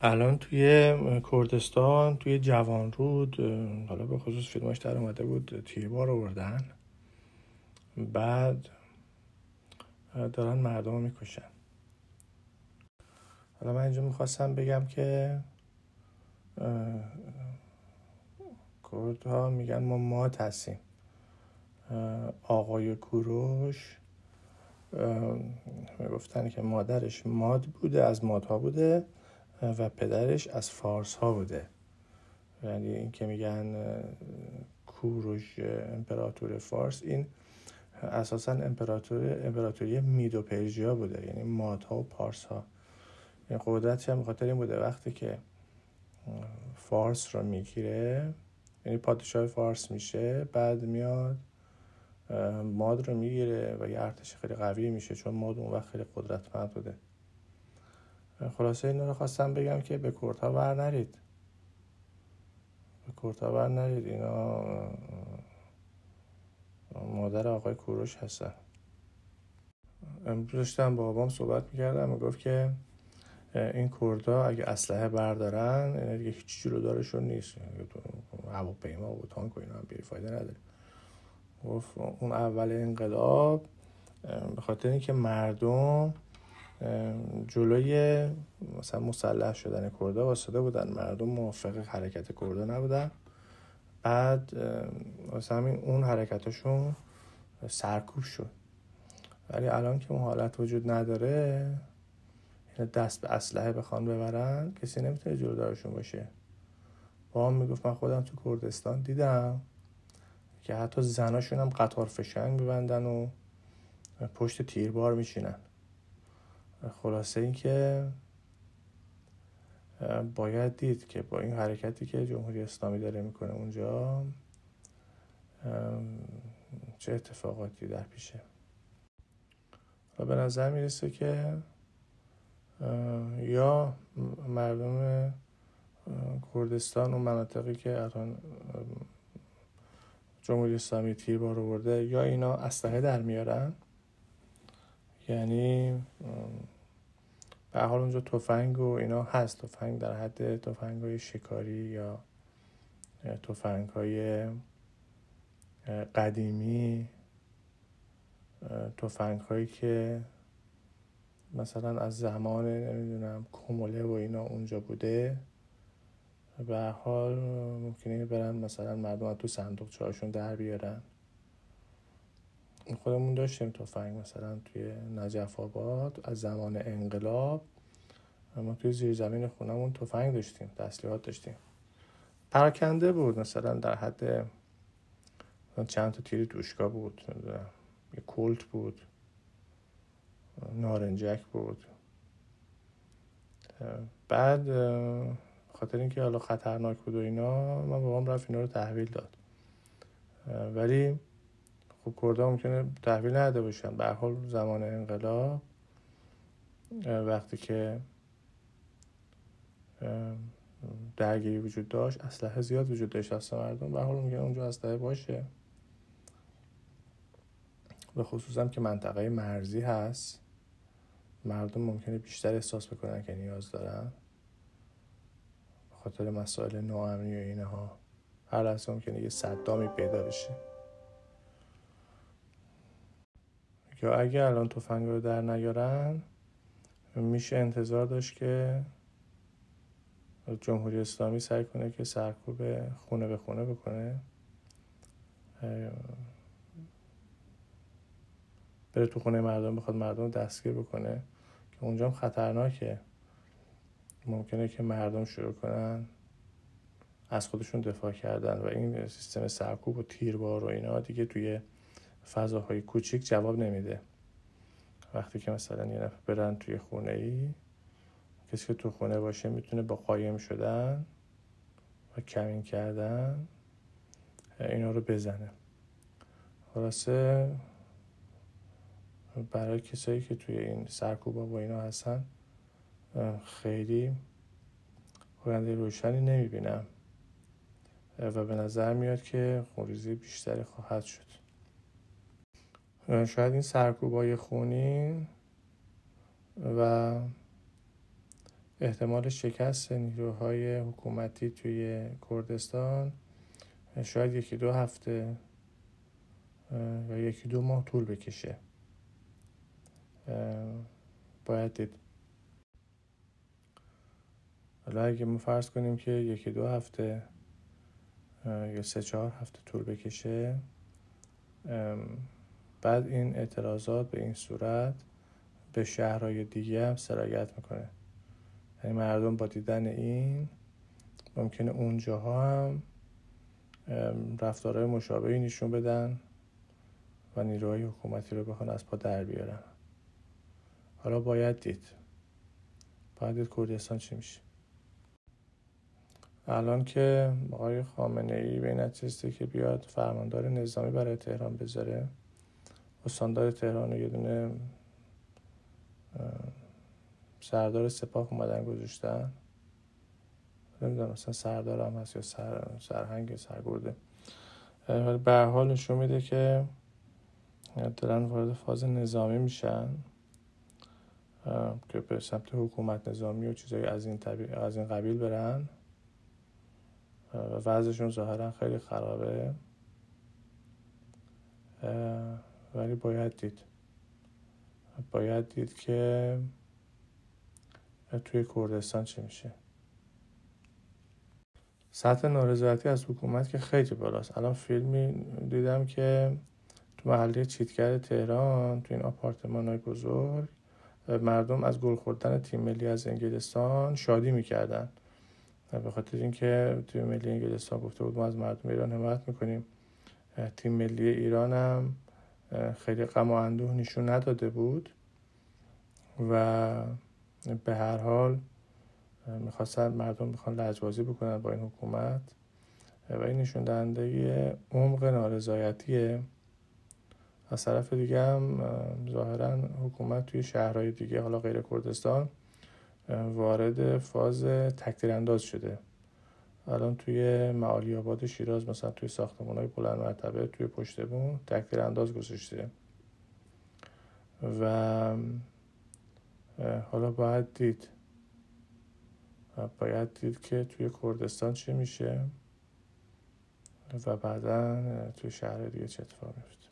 الان توی کردستان توی جوان رود حالا به خصوص فیلماش در اومده بود تیربار آوردن. بعد دارن مردم رو می‌کشن. حالا من اینجا می‌خواستم بگم که کردها میگن ما مات هستیم. آقای کوروش می‌گفتن که مادرش ماد بوده از مادها بوده. و پدرش از فارس ها بوده. یعنی این که میگن کوروش امپراتور فارس این اساسا امپراتور امپراتوری میدو پرژیا بوده. یعنی مادها و پارس ها این قدرتش هم بخاطر این بوده وقتی که فارس رو می‌گیره یعنی پادشاه فارس میشه بعد میاد ماد رو می‌گیره و یه ارتش خیلی قوی میشه چون ماد اون وقت خیلی قدرتمند بوده. خلاصه این رو خواستم بگم که به کردها بر نرید. به کردها بر نرید. اینا مادر آقای کوروش هستن. امروز داشتم با بابام صحبت می‌کردم. و گفت که این کردها اگه اسلحه بردارن این دیگه هیچ جلو دارشون نیست. هواپیما و تانک و اینا هم فایده نداره. گفت اون اول انقلاب به خاطر اینکه مردم جلوی مثلا مسلح شدن کرده واسطه بودن. مردم موافق حرکت کرده نبودن. بعد واسه همین اون حرکتشون سرکوب شد. ولی الان که اون حالت وجود نداره یعنی دست به اسلحه بخوان ببرن کسی نمی‌تونه جلودارشون باشه. با هم می‌گفت من خودم تو کردستان دیدم که حتی زناشون هم قطار فشنگ ببندن و پشت تیربار میشینن خلاصه اینکه باید دید که با این حرکتی که جمهوری اسلامی داره می‌کنه اونجا چه اتفاقاتی در پیشه. و به نظر می‌رسه که یا مردم کردستان و مناطقی که الان جمهوری اسلامی تیربار آورده یا اینا اسلحه در میارن. یعنی به حال اونجا تفنگ و اینا هست. تفنگ در حد تفنگ های شکاری یا تفنگ های قدیمی تفنگ هایی که مثلا از زمان نمی‌دونم کومله و اینا اونجا بوده. به حال ممکنه برن مثلا مردم تو صندوق چهارشون در بیارن. خودمون داشتیم تفنگ مثلا توی نجف آباد از زمان انقلاب ما توی زیر زمین خونمون تفنگ داشتیم تسلیحات داشتیم. پراکنده بود مثلا در حد چند تا تیر دوشکا بود یه کلت بود نارنجک بود. بعد خاطر اینکه حالا خطرناک بود و اینا من بابام رفت اینا رو تحویل داد. ولی خب کرده ممکنه تحویل نده باشن. به حال زمان انقلاب وقتی که درگیری وجود داشت اسلحه زیاد وجود داشت دست مردم. به حال ممکنه اونجا اسلحه باشه. به خصوصا که منطقه مرزی هست. مردم ممکنه بیشتر احساس بکنن که نیاز دارن. به خاطر مسائل ناامنی و اینها. هر لحظه ممکنه یه صدامی پیدا بشه. یا اگه الان تفنگ رو در نیارن میشه انتظار داشت که جمهوری اسلامی سعی کنه که سرکوب خونه به خونه بکنه. بره تو خونه مردم بخواد مردم دستگیر بکنه که اونجا هم خطرناکه. ممکنه که مردم شروع کنن از خودشون دفاع کردن و این سیستم سرکوب و تیربار و اینا دیگه توی فضاهای کوچیک جواب نمیده. وقتی که مثلا یه نفر برن توی خونه ای کسی که تو خونه باشه می‌تونه با قایم شدن و کمین کردن اینا رو بزنه. خلاصه برای کسایی که توی این سرکوبا با اینا هستن خیلی آینده روشنی نمی‌بینم. و به نظر میاد که خونریزی بیشتری خواهد شد. شاید این سرکوبای خونین و احتمال شکست نیروهای حکومتی توی کردستان شاید یکی دو هفته یا یکی دو ماه طول بکشه. باید دید. حالا اگه ما فرض کنیم که یکی دو هفته یا سه چهار هفته طول بکشه بعد این اعتراضات به این صورت به شهرهای دیگه هم سرایت می‌کنه. یعنی مردم با دیدن این ممکنه اونجاها هم رفتارهای مشابهی نشون بدن و نیروهای حکومتی رو بخوان از پا در بیارن. حالا باید دید. باید دید کردستان چی میشه. الان که آقای خامنه ای به این که بیاد فرماندار نظامی برای تهران بذاره. استاندار تهران رو یه دونه سردار سپاه اومدن گذاشتن. نمی‌دونم مثلا سردار هم هست یا سر، سرهنگ سرگرده. به حال نشون میده که دارن وارد فاز نظامی میشن که به سمت حکومت نظامی و چیزایی از این, از این قبیل برن. و وضعشون ظاهرا خیلی خرابه. ولی باید دید. باید دید که توی کردستان چی میشه. سطح نارضایتی از حکومت که خیلی بالاست. الان فیلمی دیدم که تو محله چیتگر تهران تو این آپارتمان های بزرگ مردم از گل خوردن تیم ملی از انگلستان شادی می‌کردن. به خاطر اینکه تیم ملی انگلستان گفته بود ما از مردم ایران حمایت می‌کنیم. تیم ملی ایران هم خیلی غم و اندوه نشون نداده بود و به هر حال می‌خواستن مردم می‌خوان لجبازی بکنن با این حکومت. و این نشون دهنده عمق نارضایتیه. از طرف دیگه هم ظاهرا حکومت توی شهرهای دیگه حالا غیر کردستان وارد فاز تکتیر انداز شده. الان توی معالی آباد شیراز مثلا توی ساختمان های بلند مرتبه توی پشت بون تکتیر انداز گذاشته. و حالا باید دید. باید دید که توی کردستان چه میشه و بعدا توی شهر دیگه چه اتفاق میفته.